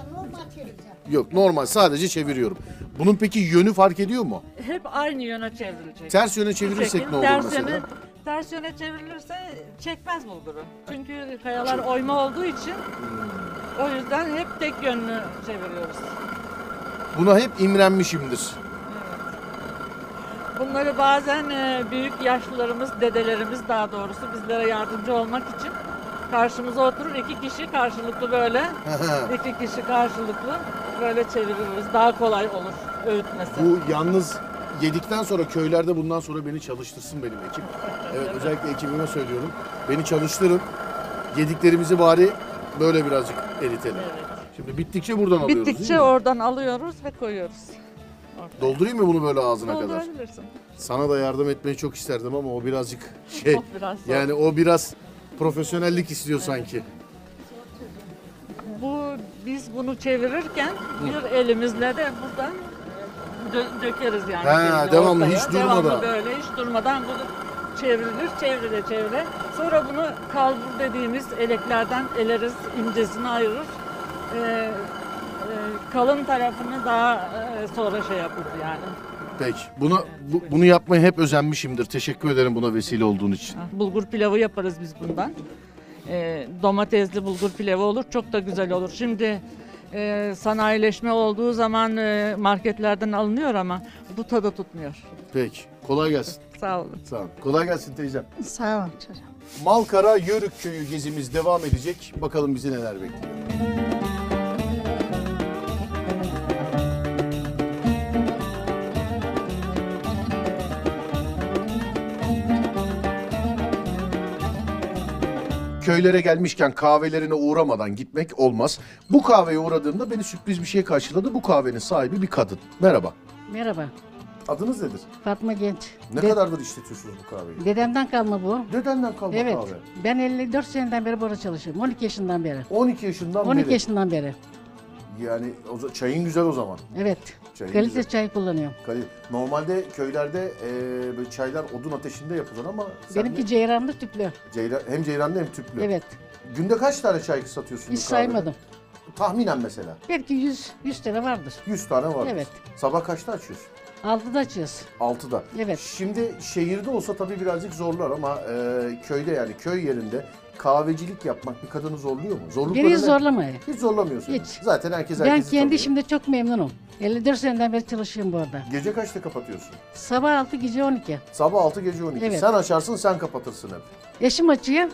Yok normal sadece çeviriyorum. Bunun peki yönü fark ediyor mu? Hep aynı yöne çevrilecek. Ters yöne çevirirsek ne olur ters mesela? Ters yöne çevrilirse çekmez bulguru. Çünkü kayalar oyma olduğu için o yüzden hep tek yönlü çeviriyoruz. Buna hep imrenmişimdir. Bunları bazen e, büyük yaşlılarımız, dedelerimiz daha doğrusu bizlere yardımcı olmak için karşımıza oturur. iki kişi karşılıklı böyle. [LAUGHS] iki kişi karşılıklı böyle çeviririz. Daha kolay olur öğütmesi. Bu yalnız yedikten sonra köylerde bundan sonra beni çalıştırsın benim ekip. Evet özellikle ekibime söylüyorum. Beni çalıştırın. Yediklerimizi bari böyle birazcık eritelim. Şimdi bittikçe buradan alıyoruz değil Bittikçe mi? oradan alıyoruz ve koyuyoruz. Doldurayım mı bunu böyle ağzına kadar? Doldurabilirsin. Sana da yardım etmeyi çok isterdim ama o birazcık [LAUGHS] şey. O biraz zor. yani o biraz profesyonellik istiyor sanki. Bu biz bunu çevirirken bir elimizle de buradan dö- dökeriz yani. He, şeyini devamlı, hiç durmadan. Devamlı böyle hiç durmadan bunu çevrilir, çevrile çevire. Sonra bunu kalbur dediğimiz eleklerden eleriz, incesini ayırır. Ee, e, kalın tarafını daha e, sonra şey yapılır yani. Peki. Bunu bu- bunu yapmaya hep özenmişimdir. Teşekkür ederim buna vesile olduğun için. Bulgur pilavı yaparız biz bundan. Ee, domatesli bulgur pilavı olur. Çok da güzel olur. Şimdi e, sanayileşme olduğu zaman e, marketlerden alınıyor ama bu tadı tutmuyor. Peki. Kolay gelsin. [LAUGHS] Sağ olun. Sağ olun. Kolay gelsin teyzem. Sağ ol çocuğum. Malkara Yörük Köyü gezimiz devam edecek. Bakalım bizi neler bekliyor. Köylere gelmişken kahvelerine uğramadan gitmek olmaz. Bu kahveye uğradığımda beni sürpriz bir şey karşıladı. Bu kahvenin sahibi bir kadın. Merhaba. Merhaba. Adınız nedir? Fatma Genç. Ne De- kadardır işletiyorsunuz bu kahveyi? Dedemden kalma bu. Dedenden kalma evet. kahve. Ben 54 seneden beri burada çalışıyorum. 12 yaşından beri. 12 yaşından 12 beri. yaşından beri. Yani o çayın güzel o zaman. Evet. Çayın Kalite güzel. çay kullanıyorum. Kali- Normalde köylerde e, böyle çaylar odun ateşinde yapılır ama sen Benimki de ceyranlı tüplü. ceyran, hem ceyranlı hem tüplü. Evet. Günde kaç tane çay satıyorsun? Hiç bu kahvede? saymadım. Tahminen mesela. Belki 100 100 tane vardır. 100 tane var. Evet. Sabah kaçta açıyorsun? 6'da açıyoruz. 6'da. Evet. Şimdi şehirde olsa tabii birazcık zorlar ama e, köyde yani köy yerinde kahvecilik yapmak bir kadını zorluyor mu? Zorlukları Beni zorlamıyor. Hiç zorlamıyorsun. Hiç. Zaten herkes Ben herkesi kendi tanıyor. işimde çok memnunum. 54 seneden beri çalışıyorum bu arada. Gece kaçta kapatıyorsun? Sabah 6 gece 12. Sabah 6 gece 12. Evet. Sen açarsın sen kapatırsın hep. Eşim açıyor.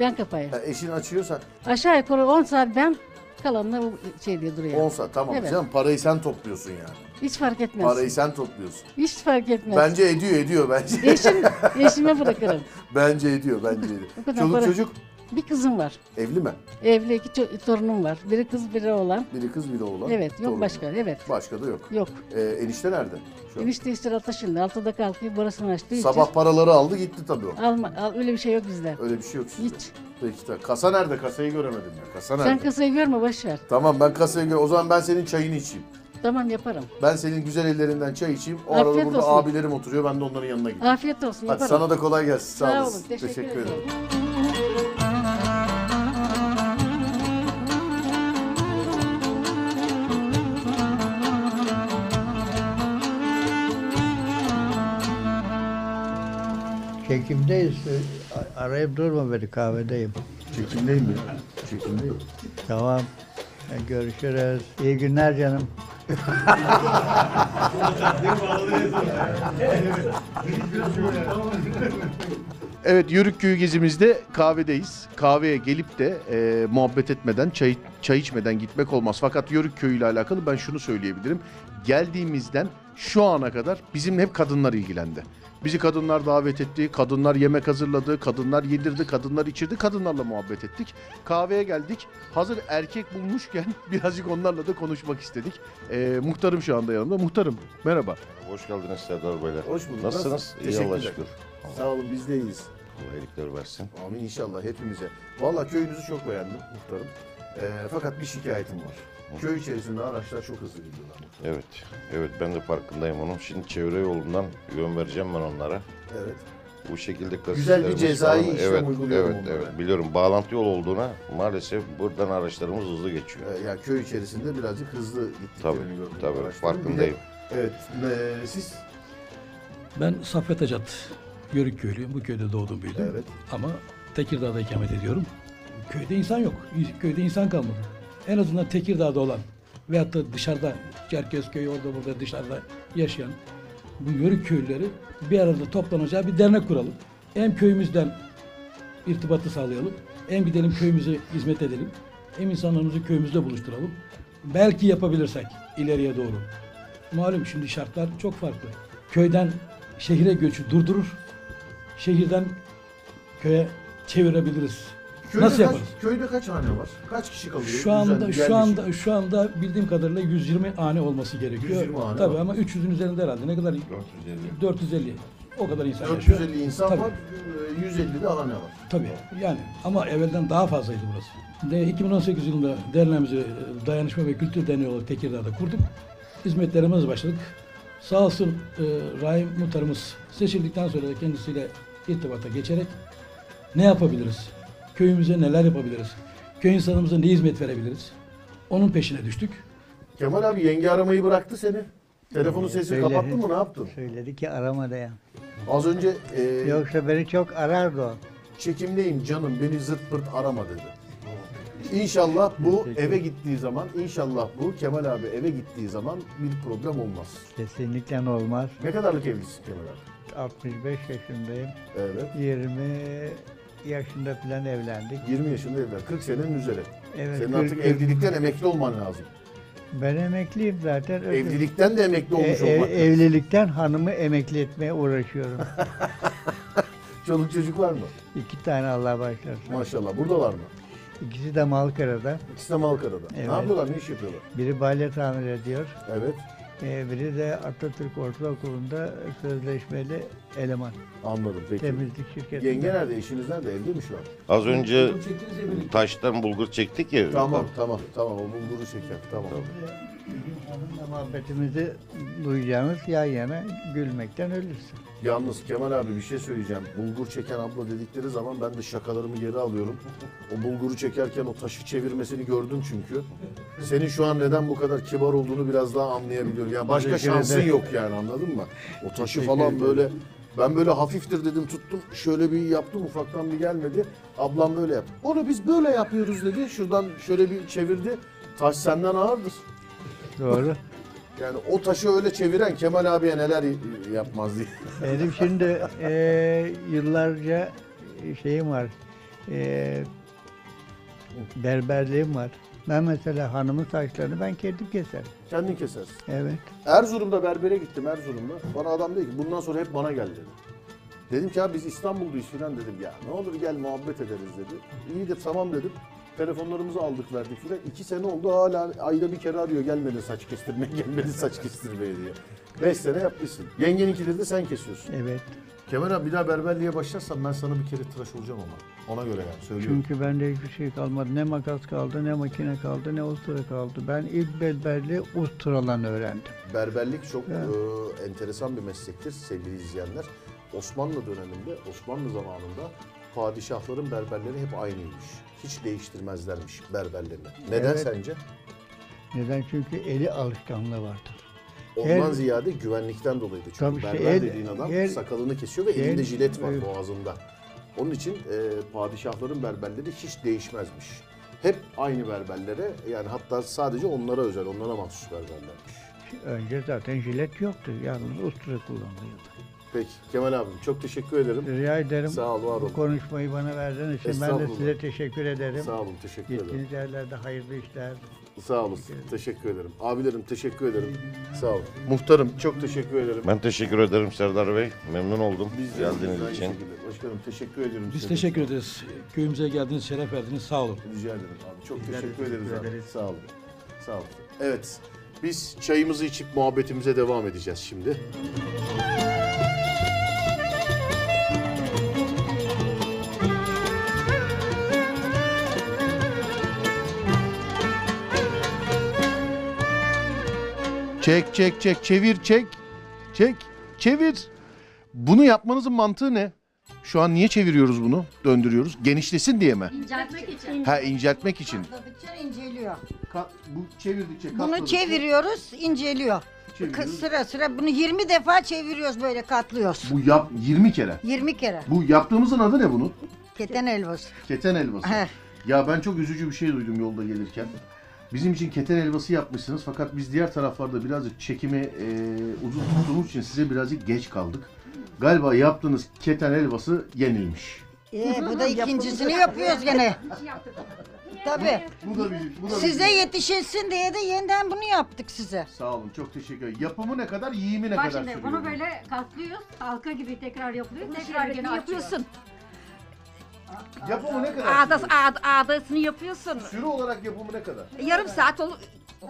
Ben kapayım. Ha, eşin açıyorsa Aşağı yukarı 10 saat ben kalanla şey diye duruyor. 10 saat tamam Evet. canım parayı sen topluyorsun yani. Hiç fark etmez. Parayı sen topluyorsun. Hiç fark etmez. Bence ediyor ediyor bence. Eşim, [LAUGHS] eşime bırakırım. bence ediyor bence ediyor. Kadar Çoluk para- çocuk Bir kızım var. evli mi? Evli iki ço- torunum var. Biri kız biri oğlan. Biri kız biri oğlan. Evet yok torun. başka evet. Başka da yok. Yok. Ee, enişte nerede? Şu an? Enişte işte Ataşı'nda altıda kalkıyor burasını açtığı için. Sabah paraları aldı gitti tabii o. Alma, al, öyle bir şey yok bizde. Öyle bir şey yok sizde. Hiç. Peki de kasa nerede? Kasayı göremedim ya. Kasa nerede? Sen kasayı görme boş ver. Tamam ben kasayı gör. O zaman ben senin çayını içeyim. Tamam yaparım. Ben senin güzel ellerinden çay içeyim. O Afiyet arada burada olsun. abilerim oturuyor. Ben de onların yanına gideyim. Afiyet olsun Hadi yaparım. sana da kolay gelsin. Sağ, Sağ olasın. olun, teşekkür ederim. ederim. Çekimdeyiz. A- Arayıp durma beni kahvedeyim. Çekimdeyim mi? Çekimdeyim. Tamam. Görüşürüz. İyi günler canım. [LAUGHS] Evet Yörük Köyü gezimizde kahvedeyiz. Kahveye gelip de e, muhabbet etmeden, çay, çay içmeden gitmek olmaz. Fakat Yörük Köyü ile alakalı ben şunu söyleyebilirim. Geldiğimizden şu ana kadar bizimle hep kadınlar ilgilendi. Bizi kadınlar davet etti, kadınlar yemek hazırladı, kadınlar yedirdi, kadınlar içirdi, kadınlarla muhabbet ettik. Kahveye geldik. Hazır erkek bulmuşken [LAUGHS] birazcık onlarla da konuşmak istedik. E, muhtarım şu anda yanımda. Muhtarım merhaba. Hoş geldiniz Serdar Beyler. Hoş bulduk. Nasılsınız? Nasıl? İyi Allah'a şükür. Sağ olun biz de iyiyiz. Kolaylıklar versin. Amin inşallah hepimize. Vallahi köyünüzü çok beğendim muhtarım. Ee, fakat bir şikayetim var. Köy içerisinde araçlar çok hızlı gidiyorlar. Evet, evet ben de farkındayım onun. Şimdi çevre yolundan yön vereceğim ben onlara. Evet. Bu şekilde Güzel bir kasislerimiz cezai falan- işlem evet, uyguluyorum Evet, onlara. evet biliyorum. Bağlantı yol olduğuna maalesef buradan araçlarımız hızlı geçiyor. Ee, ya köy içerisinde birazcık hızlı gittiklerini Tabii, gördüm. tabii, araçların. farkındayım. Bir de- evet. ee, siz? Ben Saffet Acat, Yörük köylüyüm. Bu köyde doğdum büyüdüm. Evet. Ama Tekirdağ'da ikamet ediyorum. Köyde insan yok. Köyde insan kalmadı. En azından Tekirdağ'da olan veyahut da dışarıda Çerkezköy orada burada dışarıda yaşayan bu Yörük köylüleri bir arada toplanacağı bir dernek kuralım. Hem köyümüzden irtibatı sağlayalım. Hem gidelim köyümüze hizmet edelim. Hem insanlarımızı köyümüzde buluşturalım. Belki yapabilirsek ileriye doğru. Malum şimdi şartlar çok farklı. Köyden şehire göçü durdurur. Şehirden köye çevirebiliriz. Köyde Nasıl kaç, yaparız? Köyde kaç hane var? Kaç kişi kalıyor? Şu anda Düzenli, şu anda şu anda bildiğim kadarıyla 120 hane olması gerekiyor. 120 hane Tabii var. ama 300'ün üzerinde herhalde. Ne kadar? 450. 450. O kadar insan 450 yaşıyor. insan Tabii. var, e, 150 de hane var. Tabii yani ama evvelden daha fazlaydı burası. De 2018 yılında derneğimizi e, Dayanışma ve Kültür Derneği olarak Tekirdağ'da kurduk. Hizmetlerimize başladık. Sağ olsun e, Rahim Muhtarımız seçildikten sonra da kendisiyle irtibata geçerek ne yapabiliriz? Köyümüze neler yapabiliriz? Köy insanımıza ne hizmet verebiliriz? Onun peşine düştük. Kemal abi yenge aramayı bıraktı seni. Telefonun sesini Söyledi. kapattın mı ne yaptın? Söyledi ki arama da ya. Az önce e, Yoksa beni çok arardı o. çekimdeyim canım beni zırt pırt arama dedi. İnşallah bu eve gittiği zaman, inşallah bu Kemal abi eve gittiği zaman bir problem olmaz. Kesinlikle olmaz. Ne kadarlık evlisin Kemal abi? 65 yaşındayım. Evet. 20 yaşında falan evlendik. 20 yaşında evlen, 40 senenin üzeri. Evet, Senin 40 artık evlilikten emekli olman lazım. Ben emekliyim zaten. Evlilikten de emekli olmuş E- e- olmak lazım. Evlilikten hanımı emekli etmeye uğraşıyorum. [LAUGHS] Çoluk çocuk var mı? İki tane Allah başlasın. Maşallah. Buradalar mı? İkisi de Malkara'da. İkisi de Malkara'da. Evet. Ne yapıyorlar, ne iş yapıyorlar? Biri balya tamir ediyor. Evet. Biri de Atatürk Ortaokulu'nda sözleşmeli eleman. Anladım peki. Temizlik şirketinde. Yenge nerede? Eşiniz nerede? Evde mi şu an? Az önce taştan bulgur çektik ya. Tamam tamam tamam o bulguru şeker tamam. Hanımla muhabbetimizi duyacağınız yan yana gülmekten ölürsün. Yalnız Kemal abi bir şey söyleyeceğim. Bulgur çeken abla dedikleri zaman ben de şakalarımı geri alıyorum. O bulguru çekerken o taşı çevirmesini gördüm çünkü. Senin şu an neden bu kadar kibar olduğunu biraz daha anlayabiliyorum. Yani başka Teşekkür şansın ederim. yok yani anladın mı? O taşı Teşekkür falan ederim. böyle ben böyle hafiftir dedim tuttum şöyle bir yaptım ufaktan bir gelmedi. Ablam böyle yaptı. Onu biz böyle yapıyoruz dedi. Şuradan şöyle bir çevirdi. Taş senden ağırdır. Doğru. Yani o taşı öyle çeviren Kemal abiye neler yapmaz diye. [LAUGHS] Benim şimdi eee, yıllarca şeyim var. Eee berberliğim var. Ben mesela hanımın saçlarını ben kendim keserim. Kendin kesersin. Evet. Erzurum'da berbere gittim Erzurum'da. Bana adam dedi ki bundan sonra hep bana gel dedi. Dedim ki abi biz İstanbul'dayız filan dedim. Ya ne olur gel muhabbet ederiz dedi. İyi de tamam dedim. Telefonlarımızı aldık verdik filan. İki sene oldu hala ayda bir kere arıyor gelmedi saç kestirmeye [LAUGHS] gelmedi saç kestirmeye diye. Beş sene yapmışsın. Yengeninkileri de sen kesiyorsun. Evet. Kemal abi bir daha berberliğe başlarsan ben sana bir kere tıraş olacağım ama. Ona göre yani söylüyorum. Çünkü bende hiçbir şey kalmadı. Ne makas kaldı, ne makine kaldı, ne ustura kaldı. Ben ilk berberliği ustalan öğrendim. Berberlik çok Evet. e, enteresan bir meslektir sevgili izleyenler. Osmanlı döneminde, Osmanlı zamanında padişahların berberleri hep aynıymış. Hiç değiştirmezlermiş berberlerini. Neden Evet. sence? Neden? Çünkü eli alışkanlığı vardır. Ondan Her- ziyade güvenlikten dolayıydı. Çünkü Tabii işte berber el- dediğin adam el- sakalını kesiyor ve el- elinde jilet var evet. boğazında. Onun için e, padişahların berberleri hiç değişmezmiş. Hep aynı berberlere yani hatta sadece onlara özel, onlara mahsus berberlermiş. Önce zaten jilet yoktu. Yalnız ustura kullanılıyordu. Peki Kemal abim çok teşekkür ederim. Rica ederim. Sağ ol, var ol. Bu konuşmayı bana verdiğiniz için ben de Estağfurullah. size teşekkür ederim. Sağ olun, teşekkür ederim. Gittiğiniz yerlerde hayırlı işler. Sağ olasın. Teşekkür ederim. Abilerim teşekkür ederim. Sağ olun. Muhtarım çok teşekkür ederim. Ben teşekkür ederim Serdar Bey. Memnun oldum Biz de geldiğiniz aynı için. şekilde. Başkanım teşekkür ediyorum. Biz size. teşekkür ederiz. Köyümüze geldiniz, şeref verdiniz. Sağ olun. Rica ederim abi. Çok teşekkür ederiz abi. ederiz. Sağ olun. Sağ olun. Evet. Biz çayımızı içip muhabbetimize devam edeceğiz şimdi. Çek çek çek çevir çek. Çek çevir. Bunu yapmanızın mantığı ne? Şu an niye çeviriyoruz bunu? Döndürüyoruz. Genişlesin diye mi? İnceltmek için. Ha inceltmek için. Katladıkça inceliyor. bu çevirdikçe Bunu çeviriyoruz, inceliyor. Çeviriyoruz. Sıra sıra bunu 20 defa çeviriyoruz böyle katlıyoruz. Bu yap 20 kere. 20 kere. Bu yaptığımızın adı ne bunun? Keten helvası. Keten helvası. Heh. ya ben çok üzücü bir şey duydum yolda gelirken. Bizim için keten helvası yapmışsınız fakat biz diğer taraflarda birazcık çekimi e, uzun tuttuğumuz için size birazcık geç kaldık. Galiba yaptığınız keten helvası yenilmiş. Ee, bu da ikincisini yapıyoruz gene. Tabii. Bu da büyük. Bu da Size büyük. yetişilsin diye de yeniden bunu yaptık size. Sağ olun çok teşekkür ederim. Yapımı ne kadar, yiyimi ne Bak kadar şimdi sürüyor? bunu böyle katlıyoruz. Halka gibi tekrar yapılıyor. Tekrar gene yapıyorsun. Yapımı ne kadar Ağda, sürüyor? ağda, ağdasını yapıyorsun. Süre olarak yapımı ne kadar? Yarım saat olur.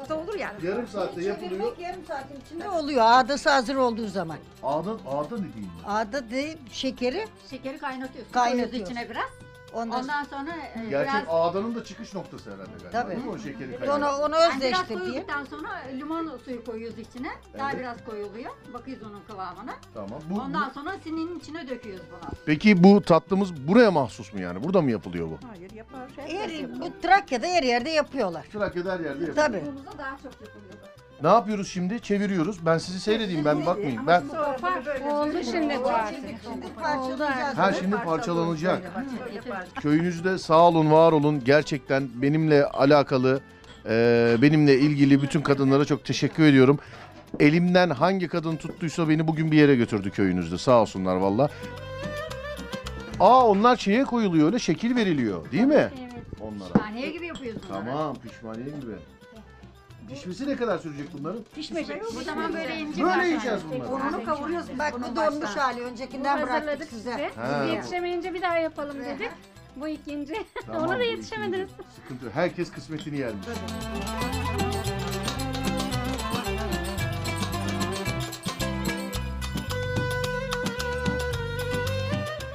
Da olur yani. Yarım saatte yapılıyor. Çevirmek yarım saatin içinde oluyor. Ağdası hazır olduğu zaman. Ağda, ağda ne diyeyim? Ağda de şekeri Şekeri kaynatıyorsun. Kaynatıyorsun. Koyuyoruz içine biraz. Ondan- Ondan, sonra e, Gerçek biraz... ağdanın da çıkış noktası herhalde galiba. Tabii. Değil mi o şekeri Onu, kaynatmak? onu Yani biraz koyduktan sonra limon suyu koyuyoruz içine. Daha Evet. biraz koyuluyor. Bakıyoruz onun kıvamına. Tamam. Bu, Ondan bu- sonra sininin içine döküyoruz bunu. Peki bu tatlımız buraya mahsus mu yani? Burada mı yapılıyor bu? Hayır yapar. Her, bu Trakya'da her yerde yapıyorlar. Trakya'da her yerde yapılıyor. Tabii. Burada daha çok yapılıyor. Ne yapıyoruz şimdi? Çeviriyoruz. Ben sizi seyredeyim. Ben bakmayayım. Ben Oldu şimdi bu Ha şimdi parçalanacak. Köyünüzde sağ olun, var olun. Gerçekten benimle alakalı, e, benimle ilgili bütün kadınlara çok teşekkür ediyorum. Elimden hangi kadın tuttuysa beni bugün bir yere götürdü köyünüzde. Sağ olsunlar valla. Aa onlar şeye koyuluyor öyle şekil veriliyor değil mi? Onlara. Saniye gibi yapıyoruz bunları. Tamam pişmaniye gibi. Pişmesi ne kadar sürecek bunların? Pişmeyecek. Bu zaman böyle ince Böyle yiyeceğiz bunları. Ununu kavuruyorsun. Bak bu donmuş hali. Öncekinden Bunu bıraktık hazırladık size. size. Ha, yetişemeyince bir daha yapalım dedik. Bu ikinci. [LAUGHS] Tamam, Onu da yetişemediniz. Sıkıntı yok. Herkes kısmetini yermiş.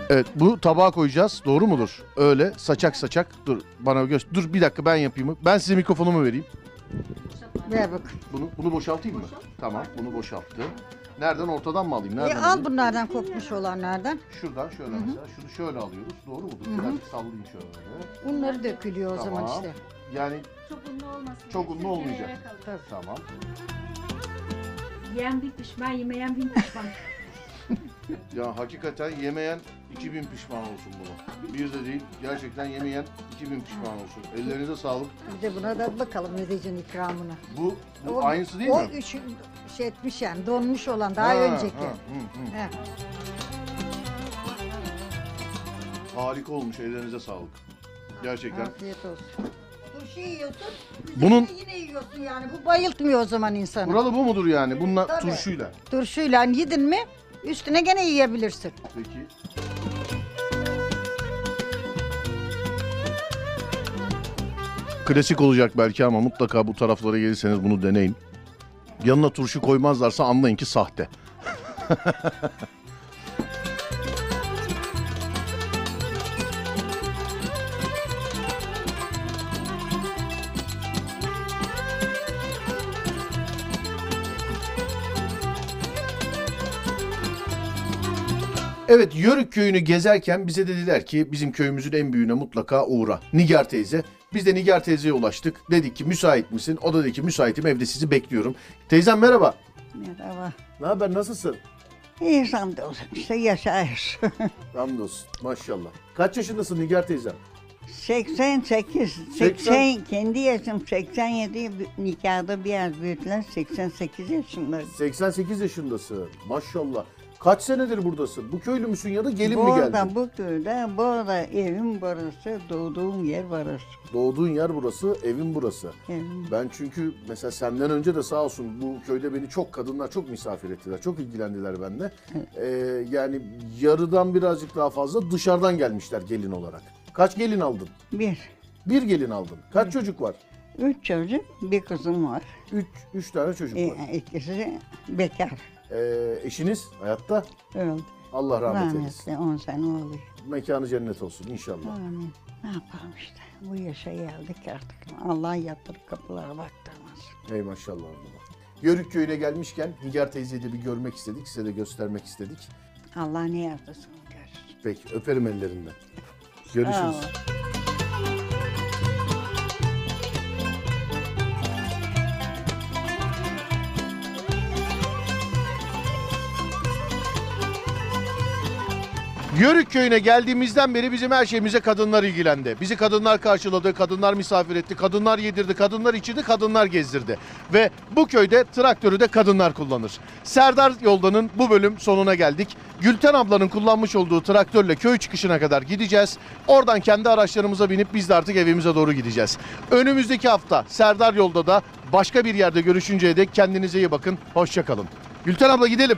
Evet bu tabağa koyacağız. Doğru mudur? Öyle saçak saçak. Dur bana göster. Dur bir dakika ben yapayım. Ben size mikrofonumu vereyim. Ver bak. Bunu bunu boşaltayım mı? Tamam bunu boşalttım. Nereden ortadan mı alayım? E, Nereden al alayım? bunlardan kokmuş olanlardan. Şuradan şöyle mesela. Şunu şöyle alıyoruz. Doğru mudur? Hı hı. Birazcık sallayayım şöyle. Bunları dökülüyor o zaman Tamam. işte. Yani Çok unlu olmasın. çok unlu olmayacak. kalır. Tamam. Yiyen bir pişman, yemeyen bin pişman. Ya hakikaten yemeyen 2000 pişman olsun bunu. Bir de değil, gerçekten yemeyen 2000 pişman olsun. Ellerinize sağlık. Bir de buna da bakalım Medecin ikramına. Bu, bu O- aynısı değil o mi? üç şey etmiş yani donmuş olan daha Ha, önceki. ha, hı, hı. He. Harika olmuş, ellerinize sağlık. Gerçekten. Afiyet olsun. Turşu yiyorsun. Bunun- Bunun yine yiyorsun yani. Bu bayıltmıyor o zaman insanı. Buralı bu mudur yani? Bununla Tabii. turşuyla. Turşuyla yedin mi üstüne gene yiyebilirsin. Peki. Klasik olacak belki ama mutlaka bu taraflara gelirseniz bunu deneyin. Yanına turşu koymazlarsa anlayın ki sahte. [LAUGHS] Evet Yörük köyünü gezerken bize dediler ki bizim köyümüzün en büyüğüne mutlaka uğra. Nigar teyze. Biz de Nigar teyzeye ulaştık. Dedik ki müsait misin? O da dedi ki müsaitim evde sizi bekliyorum. Teyzem merhaba. Merhaba. Ne haber nasılsın? İyi hamdolsun işte yaşayır. [LAUGHS] Hamdolsun maşallah. Kaç yaşındasın Nigar teyzem? 88, 80, kendi yaşım 87 nikahda biraz büyüdüler 88 yaşındayım. 88 yaşındasın maşallah. Kaç senedir buradasın? Bu köylü müsün ya da gelin mi geldin? bu köyde, burada evim burası, doğduğum yer burası. Doğduğun yer burası, evin burası. Evim. Ben çünkü mesela senden önce de sağ olsun bu köyde beni çok kadınlar çok misafir ettiler. Çok ilgilendiler benimle. Ee, yani yarıdan birazcık daha fazla dışarıdan gelmişler gelin olarak. Kaç gelin aldın? Bir. Bir gelin aldın. Kaç çocuk var? Üç çocuk, bir kızım var. Üç, üç tane çocuk var. E, ikisi bekar. Ee, eşiniz hayatta? Öldü. Allah rahmet eylesin. Rahmetli 10 sene oluyor. Mekanı cennet olsun inşallah. Amin. Ne yapalım işte. Bu yaşa geldik artık. Allah yatırıp kapılara baktırmaz. Ey maşallah. Allah. Yörük köyüne gelmişken Nigar teyzeyi de bir görmek istedik. Size de göstermek istedik. Allah ne yardımcısı görsün. Peki öperim ellerinden. Görüşürüz. ol. Yörük köyüne geldiğimizden beri bizim her şeyimize kadınlar ilgilendi. Bizi kadınlar karşıladı, kadınlar misafir etti, kadınlar yedirdi, kadınlar içirdi, kadınlar gezdirdi. Ve bu köyde traktörü de kadınlar kullanır. Serdar Yoldan'ın bu bölüm sonuna geldik. Gülten ablanın kullanmış olduğu traktörle köy çıkışına kadar gideceğiz. Oradan kendi araçlarımıza binip biz de artık evimize doğru gideceğiz. Önümüzdeki hafta Serdar Yolda da başka bir yerde görüşünceye dek kendinize iyi bakın. Hoşçakalın. Gülten abla gidelim.